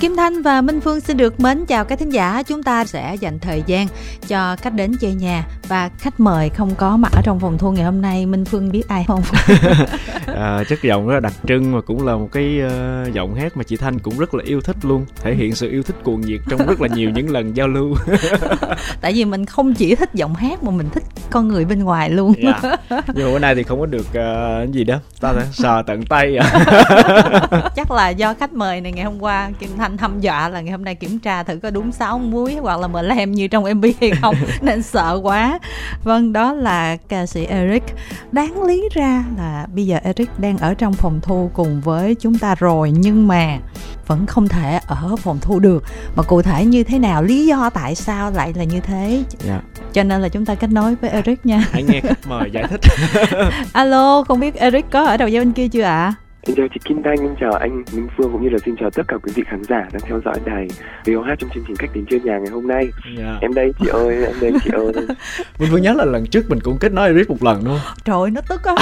Kim Thanh và Minh Phương xin được mến chào các thính giả. Chúng ta sẽ dành thời gian cho khách đến chơi nhà và khách mời không có mặt ở trong phòng thu ngày hôm nay. Minh Phương biết ai không? à, chất giọng rất là đặc trưng và cũng là một cái uh, giọng hát mà chị Thanh cũng rất là yêu thích luôn. Thể hiện sự yêu thích cuồng nhiệt trong rất là nhiều những lần giao lưu. Tại vì mình không chỉ thích giọng hát mà mình thích con người bên ngoài luôn. Yeah. Dạ. Nhưng bữa nay thì không có được uh, gì đó. Ta sờ tận tay. À. Chắc là do khách mời này ngày hôm qua Kim Thanh anh hăm dọa là ngày hôm nay kiểm tra thử có đúng sáu muối hoặc là mờ lem như trong mv hay không nên sợ quá vâng đó là ca sĩ eric đáng lý ra là bây giờ eric đang ở trong phòng thu cùng với chúng ta rồi nhưng mà vẫn không thể ở phòng thu được mà cụ thể như thế nào lý do tại sao lại là như thế yeah. Dạ. cho nên là chúng ta kết nối với eric nha hãy nghe khách mời giải thích alo không biết eric có ở đầu dây bên kia chưa ạ à? Xin chào chị Kim Thanh, xin chào anh Minh Phương cũng như là xin chào tất cả quý vị khán giả đang theo dõi đài VOH trong chương trình Cách đến chơi nhà ngày hôm nay. Yeah. Dạ. Em đây chị ơi, em đây chị ơi. Minh Phương nhớ là lần trước mình cũng kết nối riết một lần không? Trời ơi, nó tức á.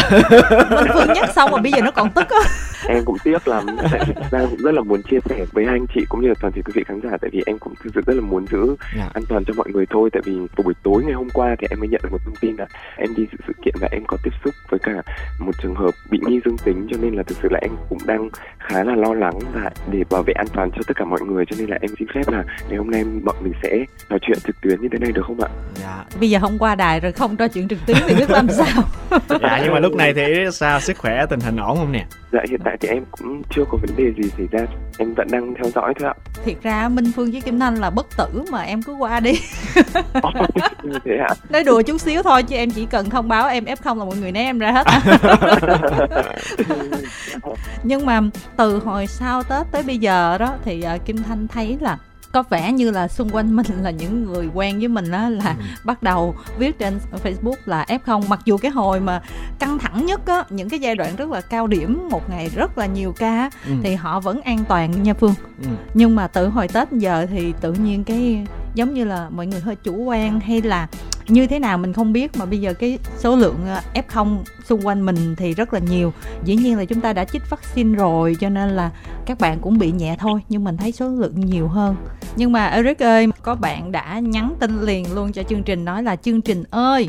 Minh Phương nhắc xong mà bây giờ nó còn tức á. Em cũng tiếc lắm, tại vì cũng rất là muốn chia sẻ với anh chị cũng như là toàn thể quý vị khán giả tại vì em cũng thực sự rất là muốn giữ yeah. Dạ. an toàn cho mọi người thôi tại vì buổi tối ngày hôm qua thì em mới nhận được một thông tin là em đi sự sự kiện và em có tiếp xúc với cả một trường hợp bị nghi dương tính cho nên là thực sự là em cũng đang khá là lo lắng và để bảo vệ an toàn cho tất cả mọi người cho nên là em xin phép là ngày hôm nay bọn mình sẽ nói chuyện trực tuyến như thế này được không ạ? Dạ. Bây giờ không qua đài rồi không trò chuyện trực tuyến thì biết làm sao? dạ nhưng mà lúc này thì sao sức khỏe tình hình ổn không nè? Dạ hiện tại thì em cũng chưa có vấn đề gì xảy ra em vẫn đang theo dõi thôi ạ. Thiệt ra Minh Phương với Kim Thanh là bất tử mà em cứ qua đi. thế hả? Nói đùa chút xíu thôi chứ em chỉ cần thông báo em F0 là mọi người né em ra hết. nhưng mà từ hồi sau tết tới bây giờ đó thì uh, kim thanh thấy là có vẻ như là xung quanh mình là những người quen với mình á là ừ. bắt đầu viết trên Facebook là F0 mặc dù cái hồi mà căng thẳng nhất á những cái giai đoạn rất là cao điểm một ngày rất là nhiều ca ừ. thì họ vẫn an toàn nha Phương ừ. nhưng mà từ hồi Tết giờ thì tự nhiên cái giống như là mọi người hơi chủ quan hay là như thế nào mình không biết mà bây giờ cái số lượng ờ, F0 xung quanh mình thì rất là nhiều. Dĩ nhiên là chúng ta đã chích vaccine rồi cho nên là các bạn cũng bị nhẹ thôi nhưng mình thấy số lượng nhiều hơn. Nhưng mà Eric ơi có bạn đã nhắn tin liền luôn cho chương trình nói là chương trình ơi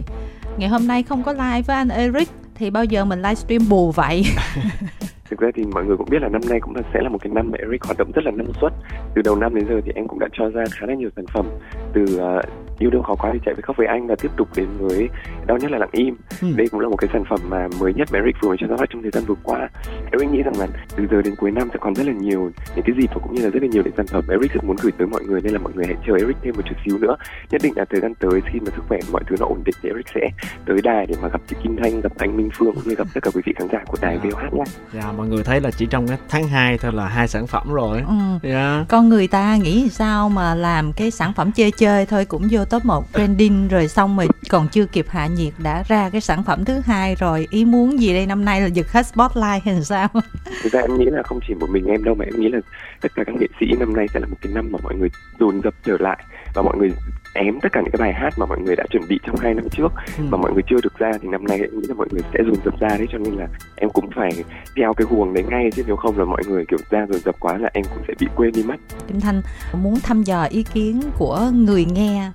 ngày hôm nay không có live với anh Eric thì bao giờ mình livestream bù vậy? Thực ra thì mọi người cũng biết là năm nay cũng là sẽ là một cái năm mà Eric hoạt động rất là năng suất. Từ đầu năm đến giờ thì em cũng đã cho ra khá là nhiều sản phẩm. Từ uh, yêu đương khó quá thì chạy với khóc với anh và tiếp tục đến với đau nhất là lặng im ừ. đây cũng là một cái sản phẩm mà mới nhất mà Eric vừa mới cho ra mắt trong thời gian vừa qua Eric nghĩ rằng là từ giờ đến cuối năm sẽ còn rất là nhiều những cái dịp và cũng như là rất là nhiều những sản phẩm Eric rất muốn gửi tới mọi người nên là mọi người hãy chờ Eric thêm một chút xíu nữa nhất định là thời gian tới khi mà sức khỏe mọi thứ nó ổn định thì Eric sẽ tới đài để mà gặp chị Kim Thanh gặp anh Minh Phương cũng như gặp tất cả quý vị khán giả của đài yeah. Dạ. VOH nhé. Dạ, mọi người thấy là chỉ trong cái tháng 2 thôi là hai sản phẩm rồi. Ừ. Yeah. Dạ. Con người ta nghĩ sao mà làm cái sản phẩm chơi chơi thôi cũng vô top 1 trending rồi xong rồi còn chưa kịp hạ nhiệt đã ra cái sản phẩm thứ hai rồi ý muốn gì đây năm nay là giật hết spotlight hay sao? Thực ra em nghĩ là không chỉ một mình em đâu mà em nghĩ là tất cả các nghệ sĩ năm nay sẽ là một cái năm mà mọi người dồn dập trở lại và mọi người ém tất cả những cái bài hát mà mọi người đã chuẩn bị trong hai năm trước ừ. mà mọi người chưa được ra thì năm nay em nghĩ là mọi người sẽ dồn dập ra đấy cho nên là em cũng phải theo cái huồng đấy ngay chứ nếu không là mọi người kiểu ra dồn dập quá là em cũng sẽ bị quên đi mất Kim Thanh muốn thăm dò ý kiến của người nghe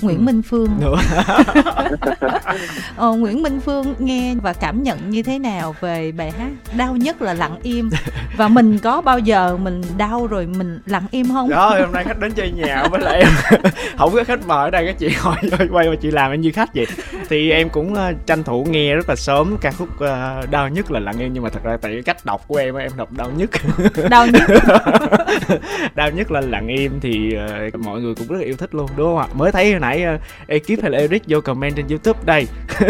Nguyễn ừ. Minh Phương. Nữa ờ, Nguyễn Minh Phương nghe và cảm nhận như thế nào về bài hát đau nhất là lặng im? Và mình có bao giờ mình đau rồi mình lặng im không? Đó hôm nay khách đến chơi nhà với lại em. Không có khách mời ở đây các chị hỏi quay mà chị làm em như khách vậy. Thì em cũng uh, tranh thủ nghe rất là sớm ca khúc uh, đau nhất là lặng im. Nhưng mà thật ra tại cái cách đọc của em em đọc đau nhất. Đau nhất. Đau nhất là lặng im thì uh, mọi người cũng rất là yêu thích luôn đúng không ạ? Mới thấy nãy uh, ekip hay là Eric vô comment trên YouTube đây.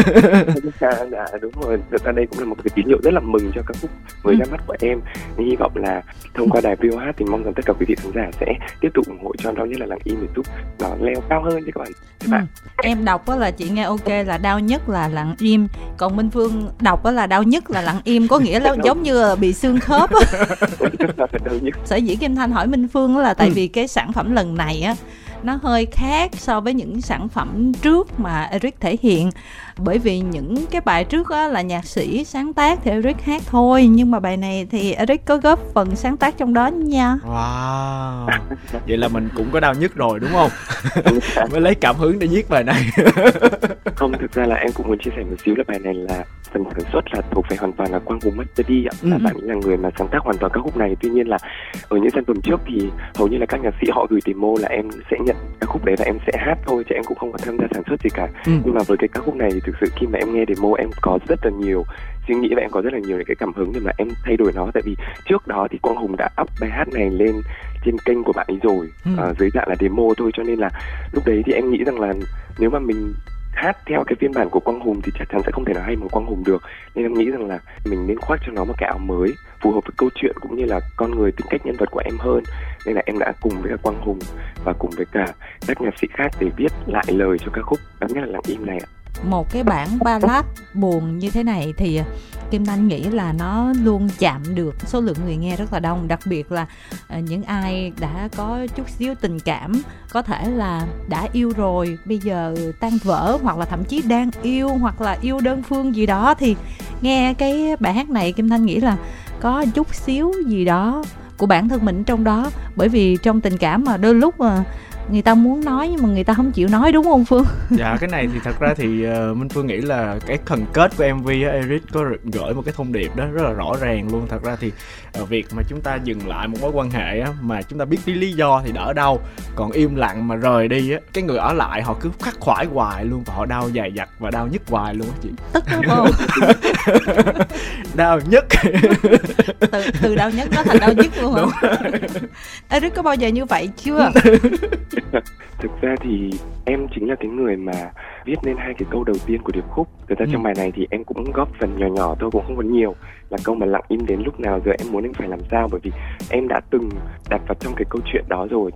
Dạ, dạ đúng rồi. Thực ra đây cũng là một cái tín hiệu rất là mừng cho các khúc mới ừ. ra mắt của em. Hy vọng là thông qua đài VOH thì mong rằng tất cả quý vị khán giả sẽ tiếp tục ủng hộ cho đau nhất là lặng im để giúp nó leo cao hơn chứ các bạn. Các bạn. Ừ. em đọc đó là chị nghe ok là đau nhất là lặng im. Còn Minh Phương đọc đó là đau nhất là lặng im. Có nghĩa là giống như là bị xương khớp sở dĩ Kim Thanh hỏi Minh Phương là tại ừ. vì cái sản phẩm lần này á nó hơi khác so với những sản phẩm trước mà Eric thể hiện bởi vì những cái bài trước á là nhạc sĩ sáng tác thì Eric hát thôi nhưng mà bài này thì Eric có góp phần sáng tác trong đó nha. Wow. Vậy là mình cũng có đau nhất rồi đúng không? Mới lấy cảm hứng để viết bài này. Không thực ra là em cũng muốn chia sẻ một xíu là bài này là phần sản xuất là thuộc về hoàn toàn là quang hùng master đi ạ. Là ừ. bạn ấy là người mà sáng tác hoàn toàn các khúc này. Tuy nhiên là ở những sản phẩm trước thì hầu như là các nhạc sĩ họ gửi demo là em sẽ nhận các khúc đấy và em sẽ hát thôi chứ em cũng không có tham gia sản xuất gì cả. Ừ. nhưng mà với cái các khúc này thực sự khi mà em nghe demo em có rất là nhiều suy nghĩ và em có rất là nhiều những cái cảm hứng để mà em thay đổi nó. Tại vì trước đó thì quang hùng đã up bài hát này lên trên kênh của bạn ấy rồi ừ. uh, dưới dạng là demo thôi. Cho nên là lúc đấy thì em nghĩ rằng là nếu mà mình hát theo cái phiên bản của Quang Hùng thì chắc chắn sẽ không thể nào hay bằng Quang Hùng được. Nên em nghĩ rằng là mình nên khoác cho nó một cái áo mới phù hợp với câu chuyện cũng như là con người tính cách nhân vật của em hơn. Nên là em đã cùng với cả Quang Hùng và cùng với cả các nhạc sĩ khác để viết lại lời cho ca khúc. Đáng nhất là lặng im này ạ một cái bản ballad buồn như thế này thì à, Kim Thanh nghĩ là nó luôn chạm được số lượng người nghe rất là đông. Đặc biệt là à, những ai đã có chút xíu tình cảm, có thể là đã yêu rồi, bây giờ tan vỡ hoặc là thậm chí đang yêu hoặc là yêu đơn phương gì đó thì nghe cái bài hát này Kim Thanh nghĩ là có chút xíu gì đó của bản thân mình trong đó. Bởi vì trong tình cảm mà đôi lúc mà người ta muốn nói nhưng mà người ta không chịu nói đúng không phương? Dạ cái này thì thật ra thì uh, minh phương nghĩ là cái thần kết của mv á eric có gửi một cái thông điệp đó rất là rõ ràng luôn. Thật ra thì uh, việc mà chúng ta dừng lại một mối quan hệ á mà chúng ta biết cái lý do thì đỡ đau. Còn im lặng mà rời đi á cái người ở lại họ cứ khắc khoải hoài luôn và họ đau dày dặt và đau nhất hoài luôn á chị. Tức đúng không? Đau nhất từ từ đau nhất nó thành đau nhất luôn hả? Eric có bao giờ như vậy chưa thực ra thì em chính là cái người mà viết nên hai cái câu đầu tiên của điệp khúc. Thực ra ừ. trong bài này thì em cũng góp phần nhỏ nhỏ thôi cũng không còn nhiều. Là câu mà lặng im đến lúc nào giờ em muốn anh phải làm sao? Bởi vì em đã từng đặt vào trong cái câu chuyện đó rồi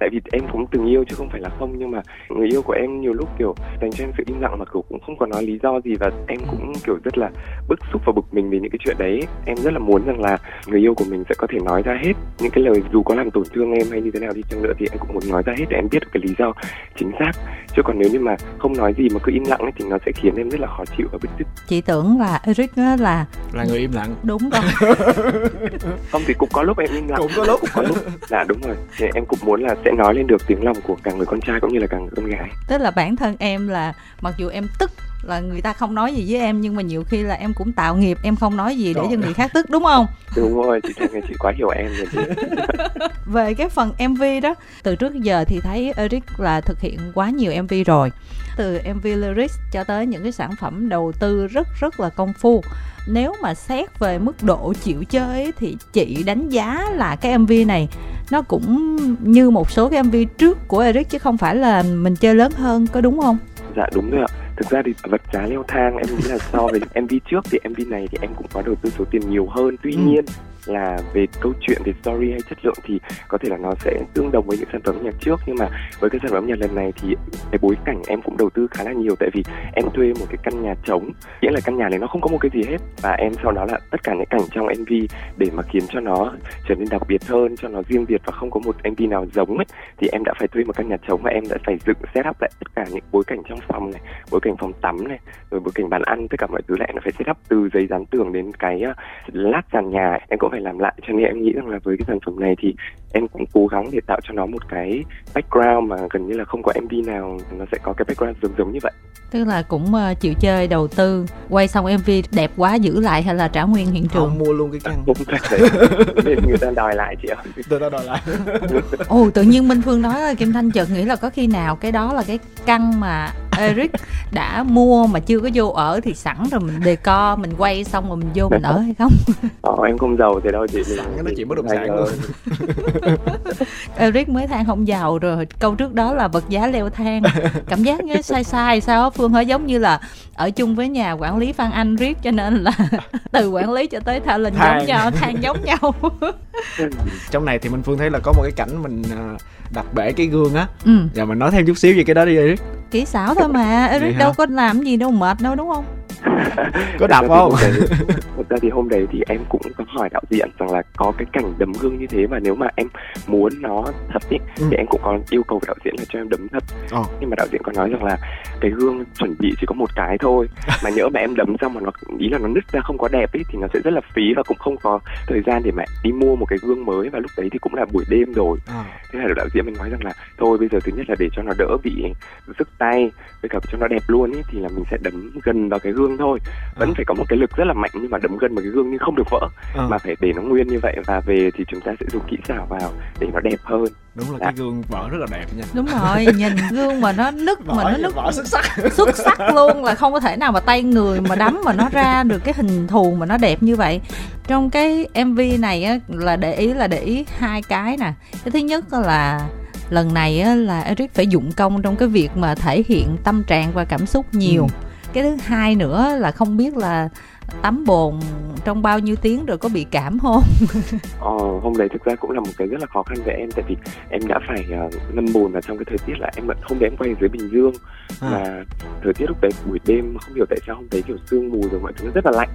tại vì em cũng từng yêu chứ không phải là không nhưng mà người yêu của em nhiều lúc kiểu dành cho em sự im lặng mà kiểu cũng không có nói lý do gì và em cũng kiểu rất là bức xúc và bực mình vì những cái chuyện đấy. Em rất là muốn rằng là người yêu của mình sẽ có thể nói ra hết những cái lời dù có làm tổn thương em hay như thế nào đi chăng nữa thì em cũng muốn nói ra hết để em biết được cái lý do chính xác. Chứ còn nếu như mà không nói gì mà cứ im lặng ấy, thì nó sẽ khiến em rất là khó chịu và bức xúc. Chị tưởng là Eric là là người im lặng. Đúng rồi. Không thì cũng có lúc em im lặng. Cũng có lúc. Cũng có lúc. Dạ đúng rồi. Thì em cũng muốn là sẽ sẽ nói lên được tiếng lòng của cả người con trai cũng như là cả người con gái. Tức là bản thân em là, mặc dù em tức là người ta không nói gì với em nhưng mà nhiều khi là em cũng tạo nghiệp em không nói gì để cho người khác tức đúng không? Đúng rồi chị Thanh chị quá hiểu em rồi chị. Về cái phần mv đó từ trước giờ thì thấy Eric là thực hiện quá nhiều mv rồi. Từ mv lyrics cho tới những cái sản phẩm đầu tư rất rất là công phu. Nếu mà xét về mức độ chịu chơi thì chị đánh giá là cái mv này nó cũng như một số cái mv trước của Eric chứ không phải là mình chơi lớn hơn có đúng không? Dạ đúng rồi ạ thực ra thì vật giá leo thang em nghĩ là so với mv trước thì mv này thì em cũng có đầu tư số tiền nhiều hơn tuy ừ. nhiên là về câu chuyện, về story hay chất lượng thì có thể là nó sẽ tương đồng với những sản phẩm nhạc trước. Nhưng mà với cái sản phẩm nhạc lần này thì cái bối cảnh em cũng đầu tư khá là nhiều. Tại vì em thuê một cái căn nhà trống. Nghĩa là căn nhà này nó không có một cái gì hết. Và em sau đó là tất cả những cảnh trong mv để mà khiến cho nó trở nên đặc biệt hơn, cho nó riêng biệt và không có một mv nào giống ấy, thì em đã phải thuê một căn nhà trống và em đã phải dựng, set up lại tất cả những bối cảnh trong phòng này, bối cảnh phòng tắm này, rồi bối cảnh bàn ăn, tất cả mọi thứ lại nó phải set up từ giấy dán tường đến cái ờ, lát sàn nhà. Em cũng phải làm lại. Cho nên em nghĩ rằng là với cái sản phẩm này thì em cũng cố gắng để tạo cho nó một cái background mà gần như là không có MV nào nó sẽ có cái background giống giống như vậy. Tức là cũng uh, chịu chơi đầu tư quay xong MV đẹp quá giữ lại hay là trả nguyên hiện trường? Không, mua luôn cái căn. không nên người ta đòi lại chị ạ. Người ta đòi lại. Ồ tự nhiên Minh Phương nói là Kim Thanh chợt nghĩ là có khi nào cái đó là cái căn mà Eric đã mua mà chưa có vô ở thì sẵn rồi mình đề co mình quay xong rồi mình vô mình ở hay không? Ờ, em không giàu thì đâu chị sẵn cái nói chuyện bất động sản luôn. Eric mới than không giàu rồi câu trước đó là vật giá leo thang. Cảm giác như sai sai sao Phương hơi giống như là ở chung với nhà quản lý Phan Anh riết cho nên là từ quản lý cho tới thợ linh giống nhau than giống nhau. Trong này thì Minh Phương thấy là có một cái cảnh mình à, đặt bể cái gương á. Ừ. và mình nói thêm chút xíu về cái đó đi Eric. Kỹ xảo thôi mà Eric đâu có làm gì đâu mệt đâu đúng không có đập không thật ra thì hôm đấy thì em cũng có hỏi đạo diễn rằng là có cái cảnh đấm gương như thế và nếu mà em muốn nó thật ý, ừ. thì em cũng có yêu cầu đạo diễn là cho em đấm thật oh. nhưng mà đạo diễn có nói rằng là cái gương chuẩn bị chỉ có một cái thôi mà nhỡ mà em đấm xong mà nó ý là nó nứt ra không có đẹp ý thì nó sẽ rất là phí và cũng không có thời gian để mà đi mua một cái gương mới và lúc đấy thì cũng là buổi đêm rồi oh. thế là đạo diễn mình nói rằng là thôi bây giờ thứ nhất là để cho nó đỡ bị sức tay với cả cho nó đẹp luôn ý, thì là mình sẽ đấm gần vào cái gương thôi vẫn oh. phải có một cái lực rất là mạnh nhưng mà đấm gần vào cái gương nhưng không được vỡ oh. mà phải để nó nguyên như vậy và về thì chúng ta sẽ dùng kỹ xảo vào để nó đẹp hơn đúng là dạ. cái gương vỏ rất là đẹp nha đúng rồi nhìn gương mà nó nứt vỏ mà nó nứt vỏ xuất sắc xuất sắc luôn là không có thể nào mà tay người mà đấm mà nó ra được cái hình thù mà nó đẹp như vậy trong cái mv này á là để ý là để ý hai cái nè cái thứ nhất là lần này á, là Eric phải dụng công trong cái việc mà thể hiện tâm trạng và cảm xúc nhiều ừ. Cái thứ hai nữa là không biết là tắm bồn trong bao nhiêu tiếng rồi có bị cảm không? ờ, hôm đấy thực ra cũng là một cái rất là khó khăn với em tại vì em đã phải uh, ngâm bồn vào trong cái thời tiết là em không để em quay dưới bình dương à. mà thời tiết lúc đấy buổi đêm không hiểu tại sao hôm đấy kiểu sương mù rồi mọi thứ nó rất là lạnh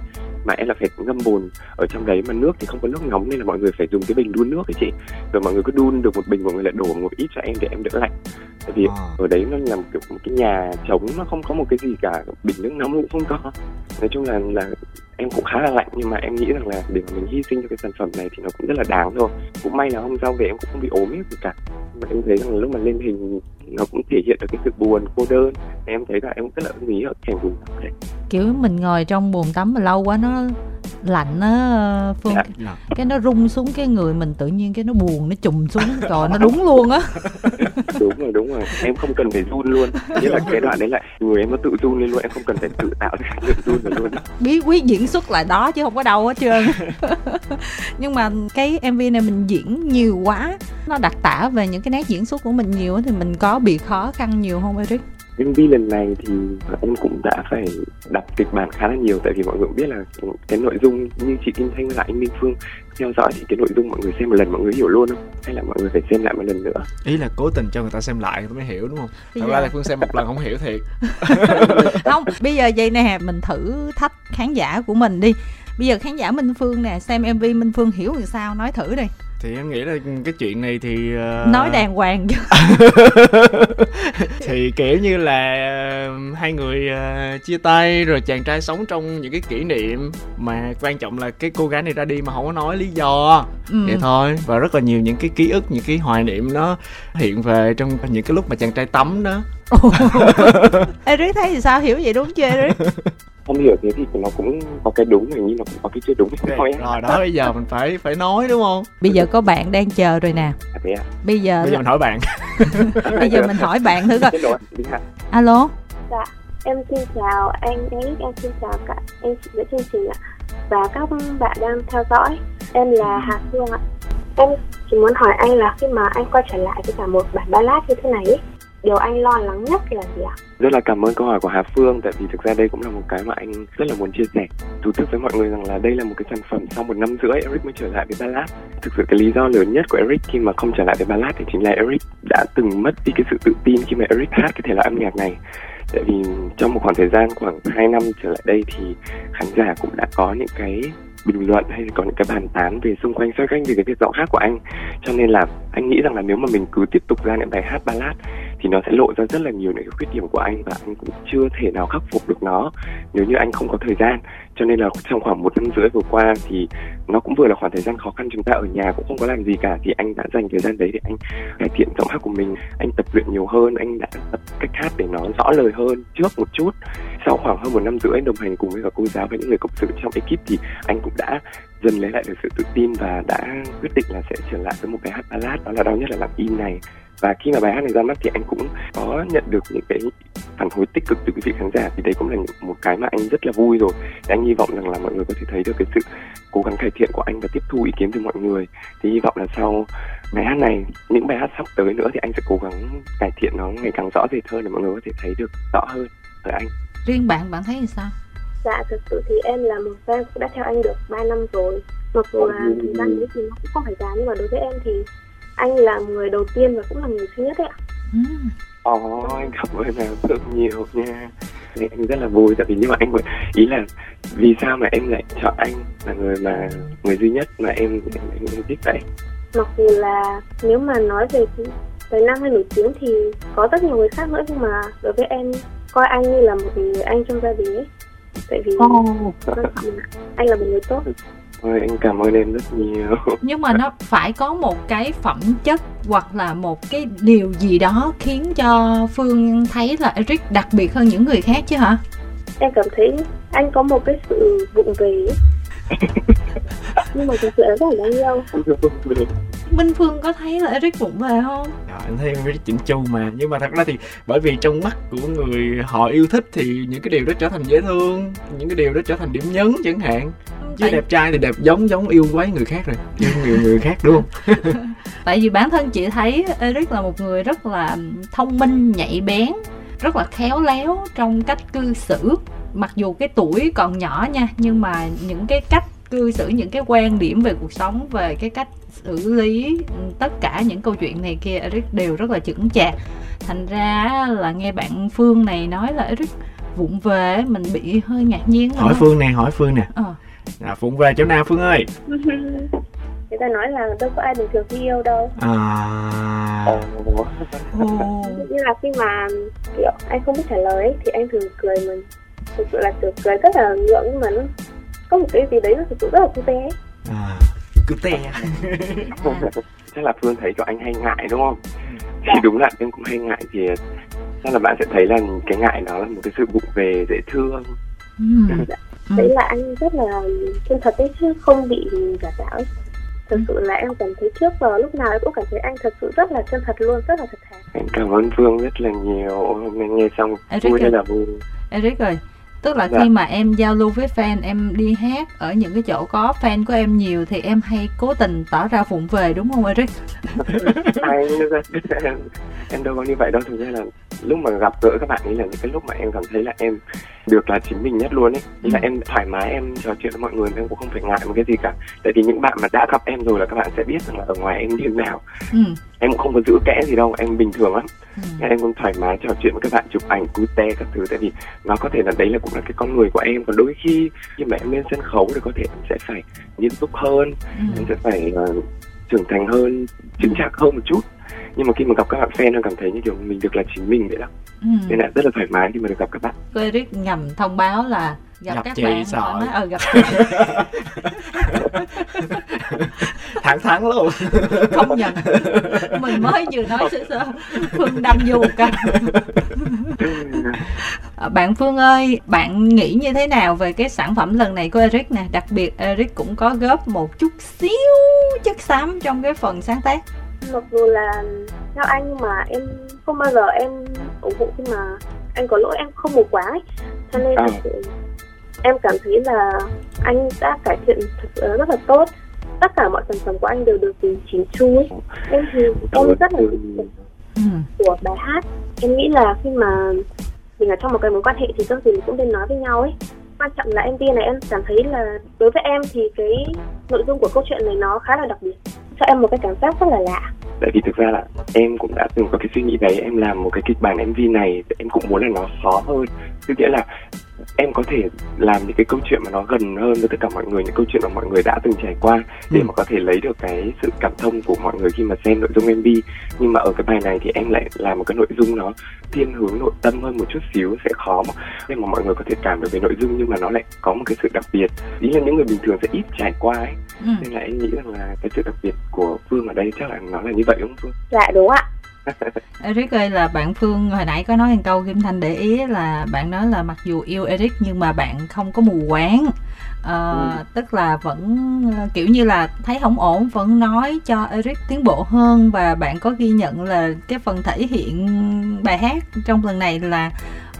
mà em là phải ngâm bồn ở trong đấy mà nước thì không có nước nóng nên là mọi người phải dùng cái bình đun nước ấy chị. Rồi mọi người cứ đun được một bình mọi người lại đổ một ít cho em để em đỡ lạnh. Tại vì à. ở đấy nó là một kiểu một cái nhà trống nó không có một cái gì cả bình nước nóng cũng không có. Nói chung là là em cũng khá là lạnh, nhưng mà em nghĩ rằng là để mà mình hy sinh cho cái sản phẩm này thì nó cũng rất là đáng thôi. Cũng may là hôm sau về em cũng không bị ốm hết gì cả. Mà em thấy rằng là lúc mà lên hình nó cũng thể hiện được cái sự buồn, cô đơn. Em thấy là em rất là ưng ý ở cảnh vùng này kiểu mình ngồi trong bồn tắm mà lâu quá nó lạnh á phương. Dạ. cái nó rung xuống cái người mình tự nhiên cái nó buồn nó trùm xuống. Rồi nó đúng luôn á. Đúng rồi đúng rồi. Em không cần phải run luôn. Nghĩa là cái đoạn đấy lại người em nó tự run lên luôn em không cần phải tự tạo cái run luôn. Bí quyết diễn xuất lại đó chứ không có đâu hết trơn. Nhưng mà cái mv này mình diễn nhiều quá. Nó đặc tả về những cái nét diễn xuất của mình nhiều thì mình có bị khó khăn nhiều không Eric? MV lần này thì em cũng đã phải đọc kịch bản khá là nhiều tại vì mọi người cũng biết là cái nội dung như chị Kim Thanh và anh Minh Phương theo dõi thì cái nội dung mọi người xem một lần mọi người hiểu luôn không? Hay là mọi người phải xem lại một lần nữa? Ý là cố tình cho người ta xem lại người ta mới hiểu đúng không? Thật ra là phương xem một lần không hiểu thiệt. Không bây giờ vậy nè mình thử thách khán giả của mình đi. Bây giờ khán giả Minh Phương nè xem MV Minh Phương hiểu làm sao? Nói thử đi thì em nghĩ là cái chuyện này thì uh... nói đàng hoàng chứ thì kiểu như là uh, hai người uh, chia tay rồi chàng trai sống trong những cái kỷ niệm mà quan trọng là cái cô gái này ra đi mà không có nói lý do. Ừ. vậy thôi. Và rất là nhiều những cái ký ức những cái hoài niệm nó hiện về trong những cái lúc mà chàng trai tắm đó. Eric thấy thì sao? Hiểu vậy đúng chưa Eric không hiểu thế thì nó cũng có cái đúng này nhưng nó cũng có cái chưa đúng okay. thôi. rồi đó bây giờ mình phải phải nói đúng không? Bây giờ có bạn đang chờ rồi nè. À, à? bây giờ bây giờ mình hỏi bạn. Bây giờ mình hỏi bạn thử coi. Alo? Dạ em xin chào anh ấy em xin chào cả em chị chương trình ạ. Và các bạn đang theo dõi em là Hà Phương ạ. Em chỉ muốn hỏi anh là khi mà anh quay trở lại với cả một bản ballad như thế này ấy, điều anh lo lắng nhất là gì ạ? Rất là cảm ơn câu hỏi của Hà Phương, tại vì thực ra đây cũng là một cái mà anh rất là muốn chia sẻ thú thực với mọi người rằng là đây là một cái sản phẩm sau một năm rưỡi Eric mới trở lại với ballad. Thực sự cái lý do lớn nhất của Eric khi mà không trở lại với ballad thì chính là Eric đã từng mất đi cái sự tự tin khi mà Eric hát cái thể loại âm nhạc này tại vì trong một khoảng thời gian khoảng 2 năm trở lại đây thì khán giả cũng đã có những cái bình luận hay có những cái bàn tán về xung quanh xoay quanh về cái việc giọng hát của anh cho nên là anh nghĩ rằng là nếu mà mình cứ tiếp tục ra những bài hát ballad thì nó sẽ lộ ra rất là nhiều những cái khuyết điểm của anh và anh cũng chưa thể nào khắc phục được nó nếu như anh không có thời gian. Cho nên là trong khoảng một năm rưỡi vừa qua thì nó cũng vừa là khoảng thời gian khó khăn. Chúng ta ở nhà cũng không có làm gì cả thì anh đã dành thời gian đấy để anh cải thiện giọng hát của mình, anh tập luyện nhiều hơn, anh đã tập cách hát để nó rõ lời hơn trước một chút. Sau khoảng hơn một năm rưỡi đồng hành cùng với cả cô giáo và những người cộng sự trong ekip thì anh cũng đã dần lấy lại được sự tự tin và đã quyết định là sẽ trở lại với một bài hát ballad. Đó là đau nhất là làm im này và khi mà bài hát này ra mắt thì anh cũng có nhận được những cái phản hồi tích cực từ quý vị khán giả. Thì đấy cũng là một cái mà anh rất là vui rồi. Thì anh hy vọng rằng là mọi người có thể thấy được cái sự cố gắng cải thiện của anh và tiếp thu ý kiến từ mọi người. Thì hy vọng là sau bài hát này những bài hát sắp tới nữa thì anh sẽ cố gắng cải thiện nó ngày càng rõ rệt hơn để mọi người có thể thấy được rõ hơn ở anh. Riêng bạn bạn thấy như sao? Dạ thực sự thì em là một fan cũng đã theo anh được 3 năm rồi. Mặc dù là thời gian đấy thì nó cũng không phải dài nhưng mà đối với em thì anh là người đầu tiên và cũng là người duy nhất đấy ạ. Ồ, oh, anh cảm ơn em rất nhiều nha. Anh rất là vui tại vì nhưng mà anh ý là vì sao mà em lại chọn anh là người mà người duy nhất mà em em, em, em thích vậy? Mặc dù là nếu mà nói về tài năng hay nổi tiếng thì có rất nhiều người khác nữa nhưng mà đối với em coi anh như là một người anh trong gia đình ấy. Tại vì Ồ, anh là một người tốt Ôi, anh cảm ơn em rất nhiều. Nhưng mà nó phải có một cái phẩm chất hoặc là một cái điều gì đó khiến cho Phương thấy là Eric đặc biệt hơn những người khác chứ hả? em cảm thấy anh có một cái sự vụng về nhưng mà thực sự là rất là đáng yêu Minh Phương có thấy là Eric vụng về không? Trời, anh thấy em rất chỉnh chu mà. Nhưng mà thật ra thì bởi vì trong mắt của người họ yêu thích thì những cái điều đó trở thành dễ thương những cái điều đó trở thành điểm nhấn chẳng hạn Tại, đẹp trai thì đẹp giống giống yêu quái người khác rồi yêu nhiều người khác đúng không tại vì bản thân chị thấy Eric là một người rất là thông minh, nhạy bén, rất là khéo léo trong cách cư xử. Mặc dù cái tuổi còn nhỏ nha, nhưng mà những cái cách cư xử, những cái quan điểm về cuộc sống, về cái cách xử lý tất cả những câu chuyện này kia Eric đều rất là chững chạc. Thành ra là nghe bạn Phương này nói là Eric vụng về mình bị hơi ngạc nhiên hỏi phương nè hỏi phương nè Ờ. à, phụng về chỗ nào phương ơi? Người ta nói là đâu có ai bình thường khi yêu đâu. À. Như là khi mà kiểu anh không biết trả lời ấy, thì anh thường cười mình. Thực sự là kiểu cười rất là ngượng nhưng mà nó có một cái gì đấy nó thực sự rất là cute ấy. à. Cứ te chắc là phương thấy cho anh hay ngại đúng không? Thì đúng là em cũng hay ngại thì chắc là bạn sẽ thấy là cái ngại đó là một cái sự vụng về dễ thương. Ừ. Ừ. đấy là anh rất là chân thật ấy chứ không bị giả tạo ấy thực sự là em cảm thấy trước giờ lúc nào em cũng cảm thấy anh thật sự rất là chân thật luôn rất là thật thà em cảm ơn phương rất là nhiều hôm nay nghe xong Eric vui rất là vui Eric ơi tức là Dạ. khi mà em giao lưu với fan em đi hát ở những cái chỗ có fan của em nhiều thì em hay cố tình tỏ ra vụng về đúng không Eric? anh em, em đâu có như vậy đâu thực ra là lúc mà gặp gỡ các bạn ấy là những cái lúc mà em cảm thấy là em được là chính mình nhất luôn ấy là Ừ. em thoải mái em trò chuyện với mọi người em cũng không phải ngại một cái gì cả tại vì những bạn mà đã gặp em rồi là các bạn sẽ biết rằng là ở ngoài em như thế nào Ừ. em cũng không có giữ kẽ gì đâu em bình thường lắm ừ. Em cũng thoải mái trò chuyện với các bạn chụp ảnh cute các thứ tại vì nó có thể là đấy là cũng là cái con người của em còn đôi khi khi mà em lên sân khấu thì có thể em sẽ phải nghiêm túc hơn em Ừ. sẽ phải ờ, trưởng thành hơn chững chạc hơn một chút nhưng mà khi mà gặp các bạn fan em cảm thấy như kiểu mình được là chính mình vậy đó. Ừ. nên là rất là thoải mái khi mà được gặp các bạn. Eric ngầm thông báo là gặp, Gặp các chị bạn sợ. mái. ờ gặp chị. Thẳng thắn luôn. Không nhận. Mình mới vừa nói sơ sơ. Phương đâm vô một cái. Ờ, bạn Phương ơi bạn nghĩ như thế nào về cái sản phẩm lần này của Eric nè? Đặc biệt Eric cũng có góp một chút xíu chất xám trong cái phần sáng tác mặc dù là theo anh nhưng mà em không bao giờ em ủng hộ khi mà anh có lỗi em không mù quá ấy. cho nên À. sự em cảm thấy là anh đã cải thiện thực sự là rất là tốt tất cả mọi sản phẩm của anh đều được chỉnh chu ấy em thì em rất là ừ. của bài hát em nghĩ là khi mà mình ở trong một cái mối quan hệ thì trong gì mình cũng nên nói với nhau ấy quan trọng là MV này em cảm thấy là đối với em thì cái nội dung của câu chuyện này nó khá là đặc biệt cho em một cái cảm giác rất là lạ. Tại vì thực ra là em cũng đã từng có cái suy nghĩ đấy em làm một cái kịch bản mv này em cũng muốn là nó khó hơn. Tức nghĩa là em có thể làm những cái câu chuyện mà nó gần hơn với tất cả mọi người những câu chuyện mà mọi người đã từng trải qua để Ừ. mà có thể lấy được cái sự cảm thông của mọi người khi mà xem nội dung mv nhưng mà ở cái bài này thì em lại làm một cái nội dung nó thiên hướng nội tâm hơn một chút xíu sẽ khó mà để mà mọi người có thể cảm được về nội dung nhưng mà nó lại có một cái sự đặc biệt. Ý là những người bình thường sẽ ít trải qua ấy. Ừ. nên là em nghĩ rằng là cái sự đặc biệt của phương ở đây chắc là nó là như vậy đúng không phương? Dạ đúng ạ. Eric ơi là bạn Phương hồi nãy có nói một câu Kim Thanh để ý là bạn nói là mặc dù yêu Eric nhưng mà bạn không có mù quáng. Ờ, Ừ. tức là vẫn kiểu như là thấy không ổn vẫn nói cho Eric tiến bộ hơn và bạn có ghi nhận là cái phần thể hiện bài hát trong lần này là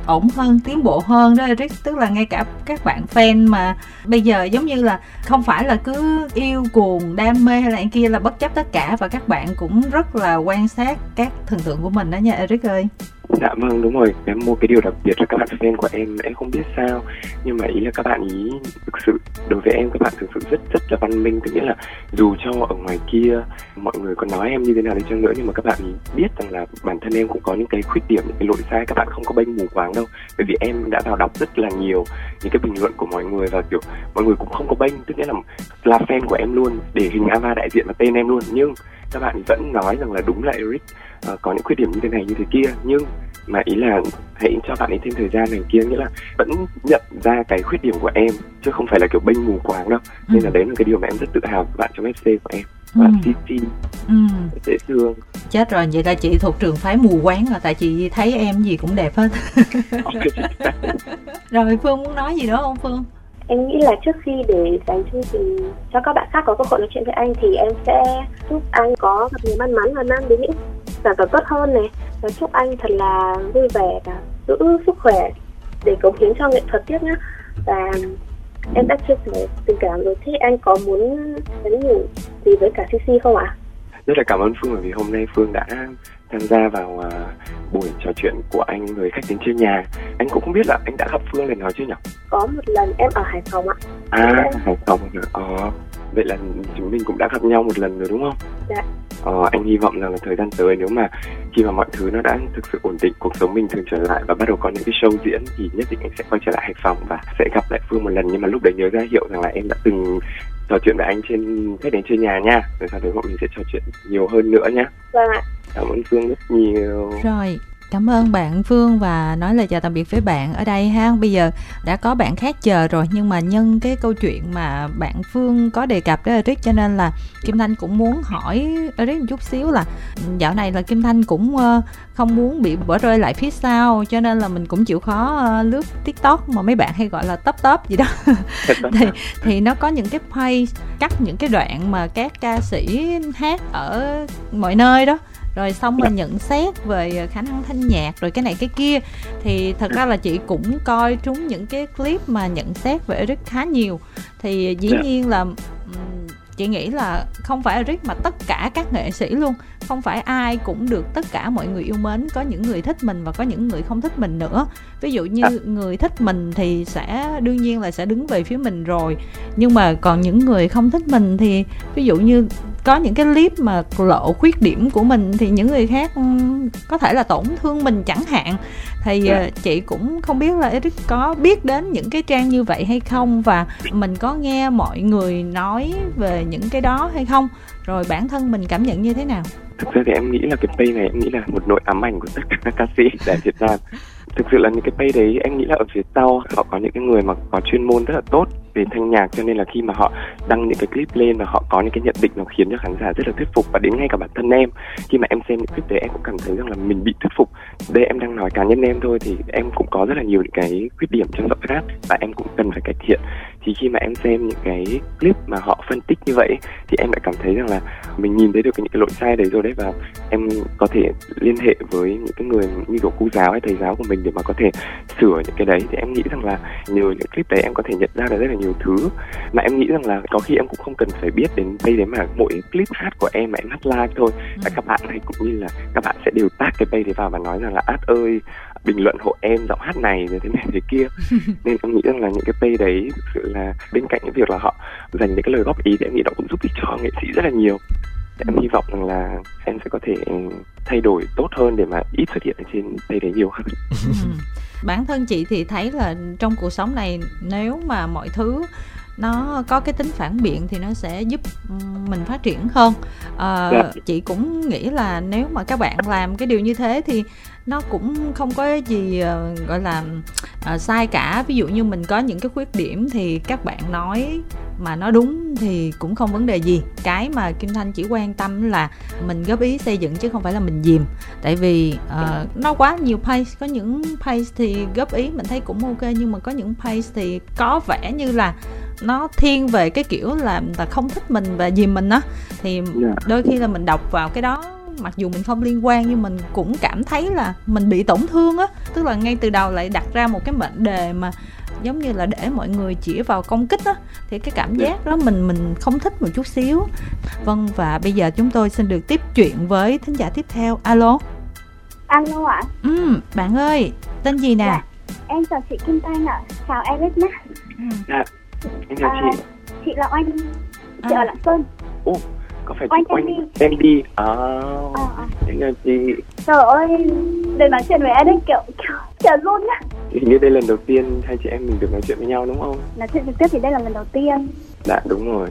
ổn hơn, tiến bộ hơn đó, Eric. Tức là ngay cả các bạn fan mà bây giờ giống như là không phải là cứ yêu cuồng, đam mê hay là anh kia là bất chấp tất cả và các bạn cũng rất là quan sát các thần tượng của mình đó nha, Eric ơi. Dạ vâng đúng rồi. Em mua cái điều đặc biệt là các bạn fan của em em không biết sao. Nhưng mà ý là các bạn ý thực sự, đối với em các bạn thực sự rất rất là văn minh. Tức nghĩa là dù cho ở ngoài kia mọi người có nói em như thế nào đi chăng nữa, nhưng mà các bạn ý biết rằng là bản thân em cũng có những cái khuyết điểm, những cái lỗi sai. Các bạn không có bênh mù quáng đâu. Bởi vì em đã vào đọc rất là nhiều những cái bình luận của mọi người và, kiểu, mọi người cũng không có bênh. Tức nghĩa là là fan của em luôn, để hình ava đại diện và tên em luôn. Nhưng các bạn vẫn nói rằng là đúng là Eric uh, có những khuyết điểm như thế này như thế kia nhưng mà ý là hãy cho bạn ấy thêm thời gian này kia nghĩa là vẫn nhận ra cái khuyết điểm của em chứ không phải là kiểu bênh mù quáng đâu. Ừ. nên là đấy là cái điều mà em rất tự hào bạn trong FC của em. Bạn ừ. CC ừ. dễ thương. Chết rồi vậy là chị thuộc trường phái mù quáng rồi tại chị thấy em gì cũng đẹp hết. Rồi phương muốn nói gì nữa không phương em nghĩ là trước khi để dành chương trình cho các bạn khác có cơ hội nói chuyện với anh thì em sẽ chúc anh có gặp nhiều may mắn và mang đến những sản phẩm tốt hơn này. Và chúc anh thật là vui vẻ và giữ sức khỏe để cống hiến cho nghệ thuật tiếp nhé và em đã chia sẻ tình cảm rồi. Thế anh có muốn nhắn nhủ gì với cả CC không ạ? Rất là cảm ơn Phương bởi vì hôm nay Phương đã tham gia vào uh, buổi trò chuyện của anh người khách đến chơi nhà. Anh cũng không biết là anh đã gặp phương lần nào chưa nhỉ? Có một lần em ở hải phòng ạ. À hải phòng rồi ờ vậy là chúng mình cũng đã gặp nhau một lần rồi đúng không? Dạ. Ờ, anh hy vọng rằng là thời gian tới nếu mà khi mà mọi thứ nó đã thực sự ổn định cuộc sống mình thường trở lại và bắt đầu có những cái show diễn thì nhất định anh sẽ quay trở lại hải phòng và sẽ gặp lại phương một lần. Nhưng mà lúc đấy nhớ ra hiệu rằng là em đã từng trò chuyện với anh trên khách đến chơi nhà nha. Rồi sau đấy bọn mình sẽ trò chuyện nhiều hơn nữa nhé vâng ạ. Cảm ơn phương rất nhiều. Rồi Cảm ơn bạn Phương và nói lời chào tạm biệt với bạn ở đây ha. Bây giờ đã có bạn khác chờ rồi nhưng mà nhân cái câu chuyện mà bạn Phương có đề cập đến Eric cho nên là Kim Thanh cũng muốn hỏi Eric một chút xíu là dạo này là Kim Thanh cũng ờ, không muốn bị bỏ rơi lại phía sau cho nên là mình cũng chịu khó ờ, lướt TikTok mà mấy bạn hay gọi là top top gì đó. thì thì nó có những cái page cắt những cái đoạn mà các ca sĩ hát ở mọi nơi đó rồi xong rồi nhận xét về khả năng thanh nhạc rồi cái này cái kia. Thì thật ra là chị cũng coi trúng những cái clip mà nhận xét về Eric khá nhiều. Thì dĩ dạ. nhiên là chị nghĩ là không phải Eric mà tất cả các nghệ sĩ luôn. Không phải ai cũng được tất cả mọi người yêu mến có những người thích mình và có những người không thích mình nữa. Ví dụ như à. người thích mình thì sẽ đương nhiên là sẽ đứng về phía mình rồi. Nhưng mà còn những người không thích mình thì ví dụ như có những cái clip mà lộ khuyết điểm của mình thì những người khác có thể là tổn thương mình chẳng hạn thì yeah. Dạ. chị cũng không biết là Eric có biết đến những cái trang như vậy hay không và mình có nghe mọi người nói về những cái đó hay không rồi bản thân mình cảm nhận như thế nào thực ra thì em nghĩ là cái pay này em nghĩ là một nỗi ám ảnh của tất cả các ca sĩ tại Việt Nam thực sự là những cái pay đấy em nghĩ là ở phía sau họ có những cái người mà có chuyên môn rất là tốt về thanh nhạc, cho nên là khi mà họ đăng những cái clip lên và họ có những cái nhận định nó khiến cho khán giả rất là thuyết phục. Và đến ngay cả bản thân em, khi mà em xem những clip đấy, em cũng cảm thấy rằng là mình bị thuyết phục. Đây, em đang nói cá nhân em thôi thì em cũng có rất là nhiều những cái khuyết điểm trong giọng hát và em cũng cần phải cải thiện. Thì khi mà em xem những cái clip mà họ phân tích như vậy thì em lại cảm thấy rằng là mình nhìn thấy được những cái lỗi sai đấy rồi đấy và em có thể liên hệ với những cái người như kiểu cô giáo hay thầy giáo của mình để mà có thể sửa những cái đấy. Thì em nghĩ rằng là nhờ những clip đấy em có thể nhận ra được rất là nhiều thứ. Mà em nghĩ rằng là có khi em cũng không cần phải biết đến đây đấy mà mỗi clip hát của em mà em hát live thôi. Ừ. và các bạn hay cũng như là các bạn sẽ đều tag cái bay đấy vào và nói rằng là át ơi bình luận hộ em giọng hát này rồi thế này thế kia. Nên em nghĩ rằng là những cái pay đấy thực sự là bên cạnh những việc là họ dành những cái lời góp ý thì em nghĩ nó cũng giúp ích cho nghệ sĩ rất là nhiều. Em hy vọng rằng là em sẽ có thể thay đổi tốt hơn để mà ít xuất hiện ở trên đây đấy nhiều hơn. Ừ bản thân chị thì thấy là trong cuộc sống này nếu mà mọi thứ nó có cái tính phản biện thì nó sẽ giúp mình phát triển hơn. À, chị cũng nghĩ là nếu mà các bạn làm cái điều như thế thì nó cũng không có gì uh, gọi là uh, sai cả. Ví dụ như mình có những cái khuyết điểm thì các bạn nói mà nó đúng thì cũng không vấn đề gì. Cái mà kim thanh chỉ quan tâm là mình góp ý xây dựng chứ không phải là mình dìm. Tại vì uh, nó quá nhiều page có những page thì góp ý mình thấy cũng ok nhưng mà có những page thì có vẻ như là nó thiên về cái kiểu là là không thích mình và dìm mình á thì dạ. đôi khi là mình đọc vào cái đó mặc dù mình không liên quan nhưng mình cũng cảm thấy là mình bị tổn thương á tức là ngay từ đầu lại đặt ra một cái mệnh đề mà giống như là để mọi người chỉ vào công kích á thì cái cảm giác đó mình mình không thích một chút xíu vâng và bây giờ chúng tôi xin được tiếp chuyện với thính giả tiếp theo alo Alo ạ. Ừ, bạn ơi, tên gì nè? Dạ. Em chào chị Kim Thanh ạ. Chào Eric nhé. Dạ, em chào À, chị. Chị là Oanh. Chị À. ở Lạng Sơn. Ồ, có phải Oanh chị Oanh Candy. À, À, à. em chào chị. Trời ơi, để nói chuyện với Eric kiểu kiểu chờ luôn nhá. Hình như đây lần đầu tiên hai chị em mình được nói chuyện với nhau đúng không? Nói chuyện trực tiếp thì đây là lần đầu tiên. Dạ đúng rồi.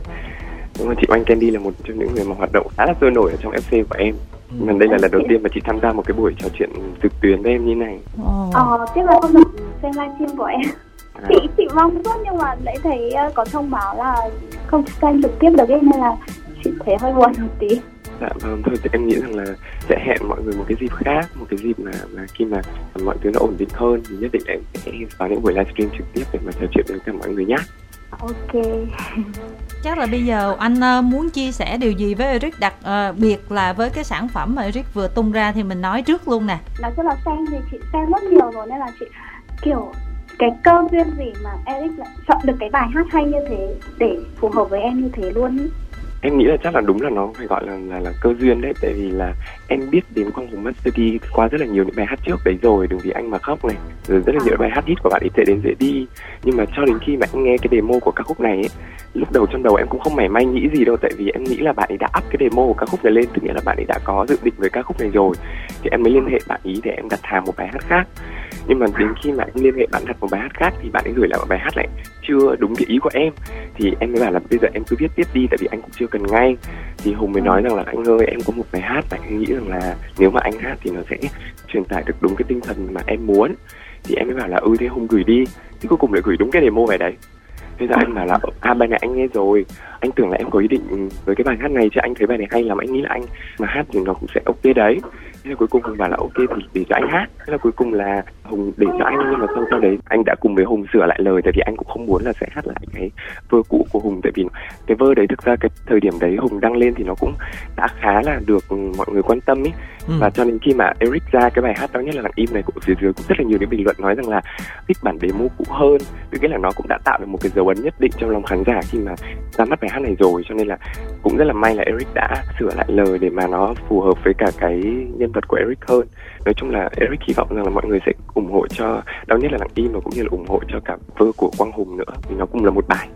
Đúng rồi, chị Oanh Candy là một trong những người mà hoạt động khá là sôi nổi ở trong FC của em. Nhưng mà đây là lần đầu tiên mà chị tham gia một cái buổi trò chuyện trực tuyến với em như này. Ồ. Ờ, tiếc là không được xem livestream của em. À, Chị chị mong suốt nhưng mà nãy thấy ờ, có thông báo là không xem trực tiếp được ấy nên là chị thấy hơi buồn một tí. dạ vâng, thôi thì em nghĩ rằng là sẽ hẹn mọi người một cái dịp khác, một cái dịp mà, mà khi mà mọi thứ nó ổn định hơn thì nhất định em sẽ có những buổi livestream trực tiếp để mà trò chuyện với cả mọi người nhé. Ok. Chắc là bây giờ anh ờ, muốn chia sẻ điều gì với Eric đặc ờ, biệt là với cái sản phẩm mà Eric vừa tung ra thì mình nói trước luôn nè. nói chung là xem thì chị xem rất nhiều rồi nên là chị kiểu cái cơ duyên gì mà Eric lại chọn được cái bài hát hay như thế để phù hợp với em như thế luôn ý. em nghĩ là chắc là đúng là nó phải gọi là là, là cơ duyên đấy tại vì là em biết đến quang hùng master D qua rất là nhiều những bài hát trước đấy rồi đừng vì anh mà khóc này rồi rất là nhiều bài hát hit của bạn ấy tệ đến dễ đi. Nhưng mà cho đến khi mà em nghe cái demo của ca khúc này ấy, lúc đầu trong đầu em cũng không mảy may nghĩ gì đâu tại vì em nghĩ là bạn ấy đã up cái demo của ca khúc này lên tức nghĩa là bạn ấy đã có dự định với ca khúc này rồi. Thì em mới liên hệ bạn ý để em đặt hàng một bài hát khác nhưng mà đến khi mà em liên hệ bạn đặt một bài hát khác thì bạn ấy gửi lại một bài hát lại chưa đúng cái ý của em. Thì em mới bảo là bây giờ em cứ viết tiếp đi tại vì anh cũng chưa cần ngay. Thì hùng mới nói rằng là anh ơi em có một bài hát và anh nghĩ rằng là nếu mà anh hát thì nó sẽ truyền tải được đúng cái tinh thần mà em muốn. Thì em mới bảo là ừ thế hùng gửi đi. Thì cuối cùng lại gửi đúng cái demo về đấy. Thế giờ anh bảo là à bài này anh nghe rồi. Anh tưởng là em có ý định với cái bài hát này chứ anh thấy bài này hay lắm. Anh nghĩ là anh mà hát thì nó cũng sẽ ok đấy thế là cuối cùng hùng bảo là ok thì để cho anh hát. Thế là cuối cùng là hùng để cho anh nhưng mà sau sau đấy anh đã cùng với hùng sửa lại lời tại vì anh cũng không muốn là sẽ hát lại cái vơ cũ của hùng. Tại vì cái vơ đấy thực ra cái thời điểm đấy hùng đăng lên thì nó cũng đã khá là được mọi người quan tâm ý. Ừ. và cho đến khi mà Eric ra cái bài hát đó nhất là lặng im này cũng phía dưới cũng rất là nhiều những bình luận nói rằng là thích bản demo cũ hơn. Tức nghĩa là nó cũng đã tạo được một cái dấu ấn nhất định trong lòng khán giả khi mà ra mắt bài hát này rồi. Cho nên là cũng rất là may là Eric đã sửa lại lời để mà nó phù hợp với cả cái nhân vật của Eric hơn. Nói chung là Eric hy vọng rằng là mọi người sẽ ủng hộ cho đau nhất là lặng im và cũng như là ủng hộ cho cả vơ của Quang Hùng nữa. Vì nó cũng là một bài.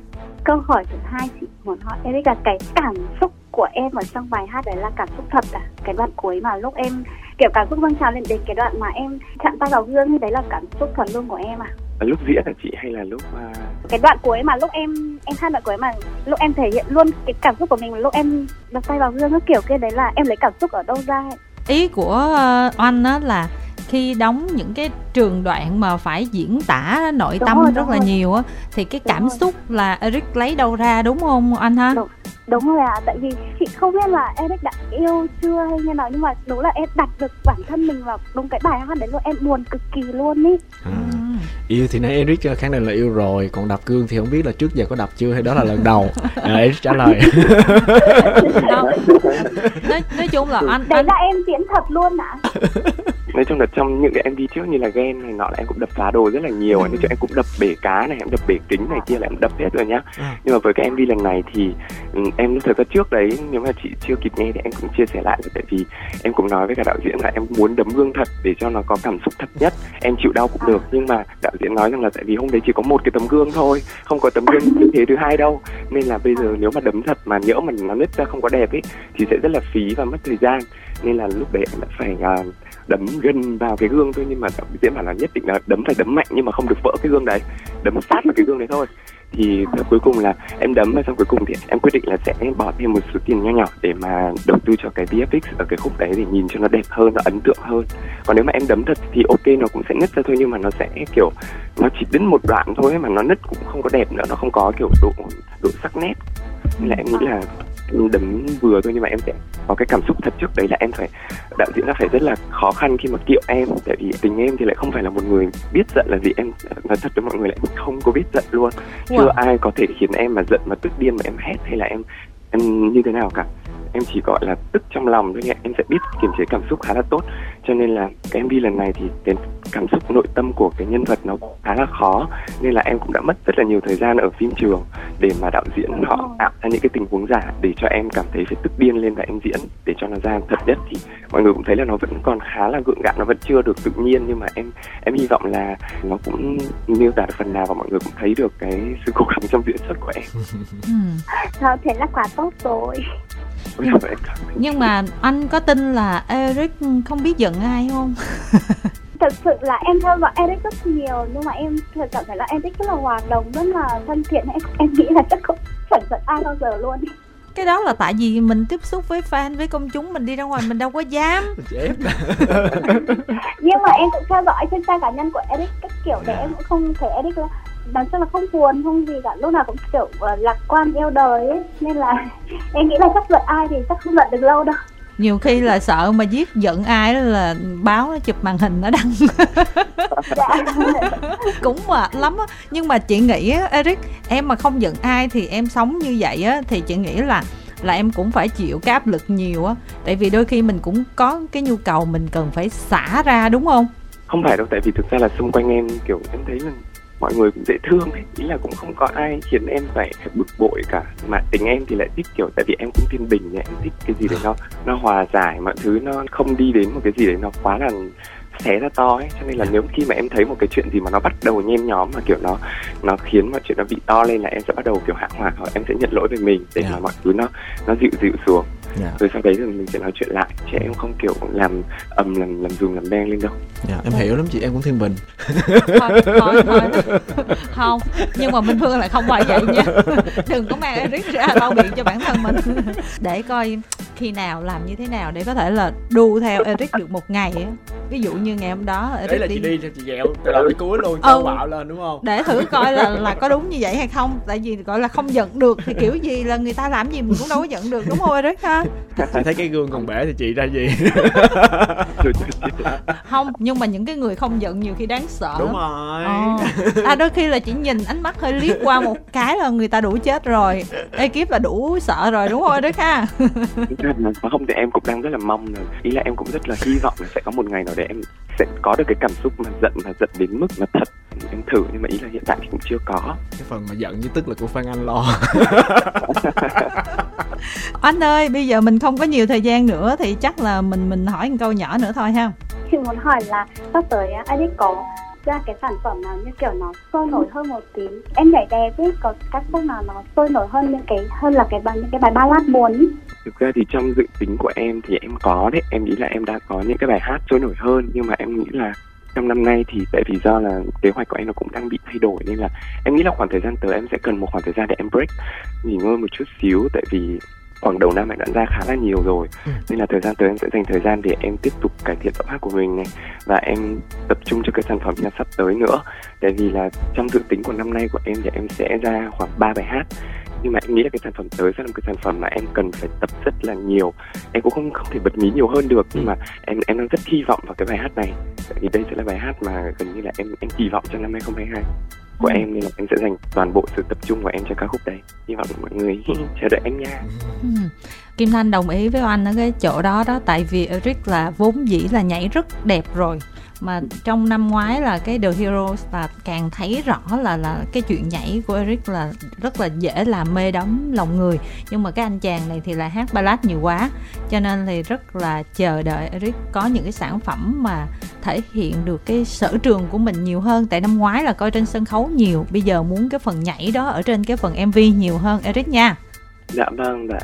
Câu hỏi thứ hai chị muốn hỏi Eric là cái cảm xúc của em ở trong bài hát đấy là cảm xúc thật à? Cái đoạn cuối mà lúc em kiểu cảm xúc dâng trào lên đến cái đoạn mà em chạm tay vào gương thì đấy là cảm xúc thật luôn của em à? Là lúc diễn là chị? Hay là lúc à, cái đoạn cuối mà lúc em em hát đoạn cuối mà lúc em thể hiện luôn cái cảm xúc của mình lúc em đặt tay vào gương cái kiểu kia đấy là em lấy cảm xúc ở đâu ra ấy? Ý của ờ, oanh á là khi đóng những cái trường đoạn mà phải diễn tả nội Đúng tâm rồi, rất là rồi. nhiều á thì cái Đúng cảm rồi. xúc là Eric lấy đâu ra đúng không anh ha? Đúng. đúng rồi à tại vì chị không biết là Eric đã yêu chưa hay như nào nhưng mà đúng là em đặt được bản thân mình vào đúng cái bài hát đấy luôn em buồn cực kỳ luôn ý À. Yêu thì nãy Eric ờ, khẳng định là yêu rồi còn đập gương thì không biết là trước giờ có đập chưa hay đó là lần đầu. À, Eric trả lời. Nói, nói chung là anh đấy anh là em diễn thật luôn ạ nói chung là trong những cái MV trước như là ghen này nọ là em cũng đập phá đồ rất là nhiều. Ừ. nói chung em cũng đập bể cá này em đập bể kính này kia là em đập hết rồi nhá. À. nhưng mà với cái MV lần này thì ừ, em lúc thời gian trước đấy nếu mà chị chưa kịp nghe thì em cũng chia sẻ lại. Tại vì em cũng nói với cả đạo diễn là em muốn đấm gương thật để cho nó có cảm xúc thật nhất. Em chịu đau cũng được nhưng mà đạo diễn nói rằng là tại vì hôm đấy chỉ có một cái tấm gương thôi không có tấm gương như thế thứ hai đâu. Nên là bây giờ nếu mà đấm thật mà nhỡ mà nó nứt ra không có đẹp ấy thì sẽ rất là phí và mất thời gian. Nên là lúc đấy em đã phải à, đấm gân vào cái gương thôi, nhưng mà đạo diễn bảo là nhất định là đấm phải đấm mạnh nhưng mà không được vỡ cái gương đấy. Đấm sát vào cái gương đấy thôi. Thì cuối cùng là em đấm và xong cuối cùng thì em quyết định là sẽ bỏ thêm một số tiền nho nhỏ để mà đầu tư cho cái VFX ở cái khúc đấy để nhìn cho nó đẹp hơn, nó ấn tượng hơn. Còn nếu mà em đấm thật thì ok, nó cũng sẽ nứt ra thôi, nhưng mà nó sẽ, kiểu, nó chỉ đến một đoạn thôi mà nó nứt cũng không có đẹp nữa, nó không có, kiểu, độ độ sắc nét. Nên là em nghĩ là đấm vừa thôi nhưng mà em sẽ có cái cảm xúc thật trước đấy là em phải đạo diễn là phải rất là khó khăn khi mà kiệu em. Tại vì tình em thì lại không phải là một người biết giận là gì. Em nói thật với mọi người là em không có biết giận luôn. Chưa Wow. ai có thể khiến em mà giận mà tức điên mà em hét hay là em em như thế nào cả em chỉ gọi là tức trong lòng thôi nhé. Em sẽ biết kiềm chế cảm xúc khá là tốt. Cho nên là cái MV lần này thì cái cảm xúc nội tâm của cái nhân vật nó khá là khó. Nên là em cũng đã mất rất là nhiều thời gian ở phim trường để mà đạo diễn họ tạo ra những cái tình huống giả để cho em cảm thấy phải tức điên lên và em diễn để cho nó ra thật nhất. Thì mọi người cũng thấy là nó vẫn còn khá là gượng gạo nó vẫn chưa được tự nhiên. Nhưng mà em em hy vọng là nó cũng miêu tả được phần nào và mọi người cũng thấy được cái sự cố gắng trong diễn xuất của em. Ừ. Thế là quá tốt rồi Nhưng- ơn. nhưng mà anh có tin là Eric không biết giận ai không? Thật sự là em theo dõi Eric rất nhiều nhưng mà em thật cảm thấy là Eric rất là hòa đồng rất là thân thiện. Em em nghĩ là chắc không chẳng giận ai bao giờ luôn. Cái đó là tại vì mình tiếp xúc với fan với công chúng mình đi ra ngoài mình đâu có dám. Nhưng mà em cũng theo dõi trên trang cá nhân của Eric các kiểu để em cũng không thấy Eric là nói chung là không buồn không gì cả. Lúc nào cũng kiểu ờ, lạc quan yêu đời ấy. Nên là em nghĩ là chắc giận ai thì chắc không giận được lâu đâu. Nhiều khi là sợ mà giết giận ai đó là báo nó chụp màn hình nó đăng. Dạ. Cũng mệt lắm á. Nhưng mà chị nghĩ á Eric em mà không giận ai thì em sống như vậy á thì chị nghĩ là là em cũng phải chịu cái áp lực nhiều á. Tại vì đôi khi mình cũng có cái nhu cầu mình cần phải xả ra đúng không? Không phải đâu tại vì thực ra là xung quanh em kiểu em thấy là mọi người cũng dễ thương ấy. Ý là cũng không có ai khiến em phải bực bội cả. Mà tính em thì lại thích kiểu tại vì em cũng thiên bình ấy, em thích cái gì đấy nó nó hòa giải mọi thứ nó không đi đến một cái gì đấy nó quá là xé ra to ấy. Cho nên là nếu khi mà em thấy một cái chuyện gì mà nó bắt đầu nhen nhóm mà kiểu nó nó khiến mọi chuyện nó bị to lên là em sẽ bắt đầu kiểu hạ hỏa hoặc em sẽ nhận lỗi về mình để Dạ. mà mọi thứ nó nó dịu dịu xuống. Dạ. Rồi sau đấy thì mình sẽ nói chuyện lại. Chứ em không kiểu làm ầm làm làm dùng làm beng lên đâu. Dạ em hiểu lắm chị em cũng thiên bình. Thôi thôi thôi. Không nhưng mà minh phương lại không phải vậy nha. Đừng có mang Eric ra bao biện cho bản thân mình. Để coi khi nào làm như thế nào để có thể là đu theo Eric được một ngày á? Ví dụ như ngày hôm đó đấy Eric là đi, chị đi cho chị ghẹo từ đầu đến cuối luôn Ừ. cho bạo lên đúng không? Để thử coi là là có đúng như vậy hay không. Tại vì gọi là không giận được thì kiểu gì là người ta làm gì mình cũng đâu có giận được đúng không Eric ha? Chị thấy cái gương còn bể thì chị ra gì? Không nhưng mà những cái người không giận nhiều khi đáng sợ. Đúng rồi. Ờ. à đôi khi là chỉ nhìn ánh mắt hơi liếc qua một cái là người ta đủ chết rồi. Ekip là đủ sợ rồi đúng không Eric ha Là không thì em cũng đang rất là mong là ý là em cũng rất là hy vọng là sẽ có một ngày nào để em sẽ có được cái cảm xúc mà giận mà giận đến mức mà thật. Em thử nhưng mà ý là hiện tại thì cũng chưa có. Cái phần mà giận với tức là của phan anh lo. Anh ơi bây giờ mình không có nhiều thời gian nữa thì chắc là mình mình hỏi một câu nhỏ nữa thôi ha. Chị muốn hỏi là sắp tới á, Eric có ra cái sản phẩm nào như kiểu nó sôi nổi hơn một tí. Em nhảy đẹp ấy có các khúc nào nó sôi nổi hơn những cái, hơn là cái bài, những cái bài ballad buồn ý. thực ra thì trong dự tính của em thì em có đấy. Em nghĩ là em đã có những cái bài hát sôi nổi hơn. Nhưng mà em nghĩ là trong năm nay thì, tại vì do là kế hoạch của em nó cũng đang bị thay đổi nên là em nghĩ là khoảng thời gian tới em sẽ cần một khoảng thời gian để em break, nghỉ ngơi một chút xíu. Tại vì khoảng đầu năm em đã ra khá là nhiều rồi. Ừ. nên là thời gian tới em sẽ dành thời gian để em tiếp tục cải thiện giọng hát của mình này. Và em tập trung cho cái sản phẩm nhà sắp tới nữa. Tại vì là trong dự tính của năm nay của em thì em sẽ ra khoảng 3 bài hát. Nhưng mà em nghĩ là cái sản phẩm tới sẽ là một cái sản phẩm mà em cần phải tập rất là nhiều. Em cũng không không thể bật mí nhiều hơn được. Nhưng mà em em đang rất hy vọng vào cái bài hát này. Tại vì đây sẽ là bài hát mà gần như là em em kỳ vọng cho năm 2022 của Ừ. em nên là em sẽ dành toàn bộ sự tập trung của em cho ca khúc đấy hy vọng mọi người chờ đợi em nha Ừ. Kim Thanh đồng ý với anh ở cái chỗ đó đó tại vì Eric là vốn dĩ là nhảy rất đẹp rồi mà trong năm ngoái là cái The Heroes là càng thấy rõ là là cái chuyện nhảy của Eric là rất là dễ làm mê đắm lòng người. Nhưng mà cái anh chàng này thì lại hát ballad nhiều quá cho nên thì rất là chờ đợi Eric có những cái sản phẩm mà thể hiện được cái sở trường của mình nhiều hơn. Tại năm ngoái là coi trên sân khấu nhiều bây giờ muốn cái phần nhảy đó ở trên cái phần MV nhiều hơn Eric nha. Dạ vâng dạ,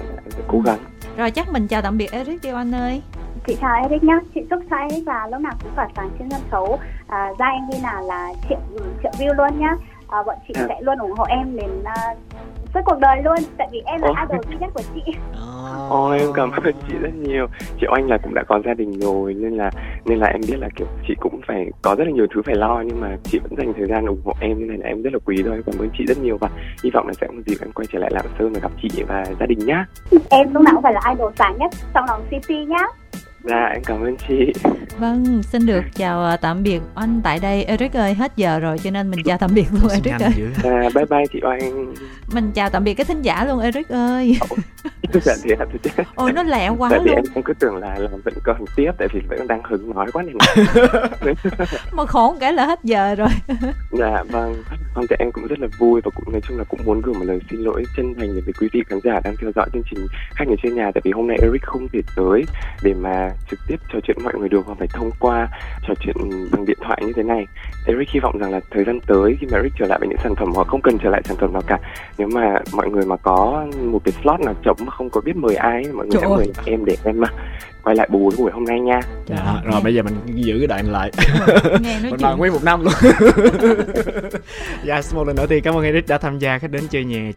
cố gắng. Rồi chắc mình chào tạm biệt Eric đi anh ơi chị chào Eric nhá. Chị chúc cho Eric là lúc nào cũng tỏa sáng trên sân khấu. À, ra MV nào là triệu triệu view luôn nhá. À, bọn chị À. sẽ luôn ủng hộ em đến à, suốt cuộc đời luôn. Tại vì em là Ồ. idol duy nhất của chị. Ôi em cảm ơn chị rất nhiều. Chị Oanh là cũng đã có gia đình rồi Nên là nên là em biết là kiểu chị cũng phải Có rất là nhiều thứ phải lo Nhưng mà chị vẫn dành thời gian ủng hộ em Như này là em rất là quý thôi. Cảm ơn chị rất nhiều Và hy vọng là sẽ một dịp em quay trở lại Lạng Sơn Và gặp chị và gia đình nhá. Em lúc nào cũng phải là idol sáng nhất trong lòng City nhá Dạ em cảm ơn chị. Vâng, xin được chào à, tạm biệt anh tại đây. Eric ơi, hết giờ rồi cho nên mình chào tạm biệt luôn Eric ơi. Dạ bye bye chị Oanh. Mình chào tạm biệt cái thính giả luôn Eric ơi. dạ dạ thì ôi nó lẹ quá tại vì luôn. em em cứ tưởng là là vẫn còn tiếp tại vì vẫn đang hứng nói quá nên mà khổ cái là hết giờ rồi. Dạ vâng. Vâng thì em cũng rất là vui và cũng nói chung là cũng muốn gửi một lời xin lỗi chân thành đến với quý vị khán giả đang theo dõi chương trình khách người trên nhà tại vì hôm nay Eric không thể tới để mà trực tiếp trò chuyện mọi người được mà phải thông qua trò chuyện bằng điện thoại như thế này. Eric hy vọng rằng là thời gian tới khi mà Eric trở lại với những sản phẩm hoặc không cần trở lại sản phẩm nào cả nếu mà mọi người mà có một cái slot nào trống mà không có biết mời ai mọi người Trời sẽ ơi. mời em để em mà quay lại bù cái buổi hôm nay nha. Dạ. Rồi bây giờ mình giữ cái đoạn lại. Nghe nói mình nói chuyện nguyên một năm luôn. Dạ một lần nữa thì cảm ơn Eric đã tham gia khách đến chơi nhà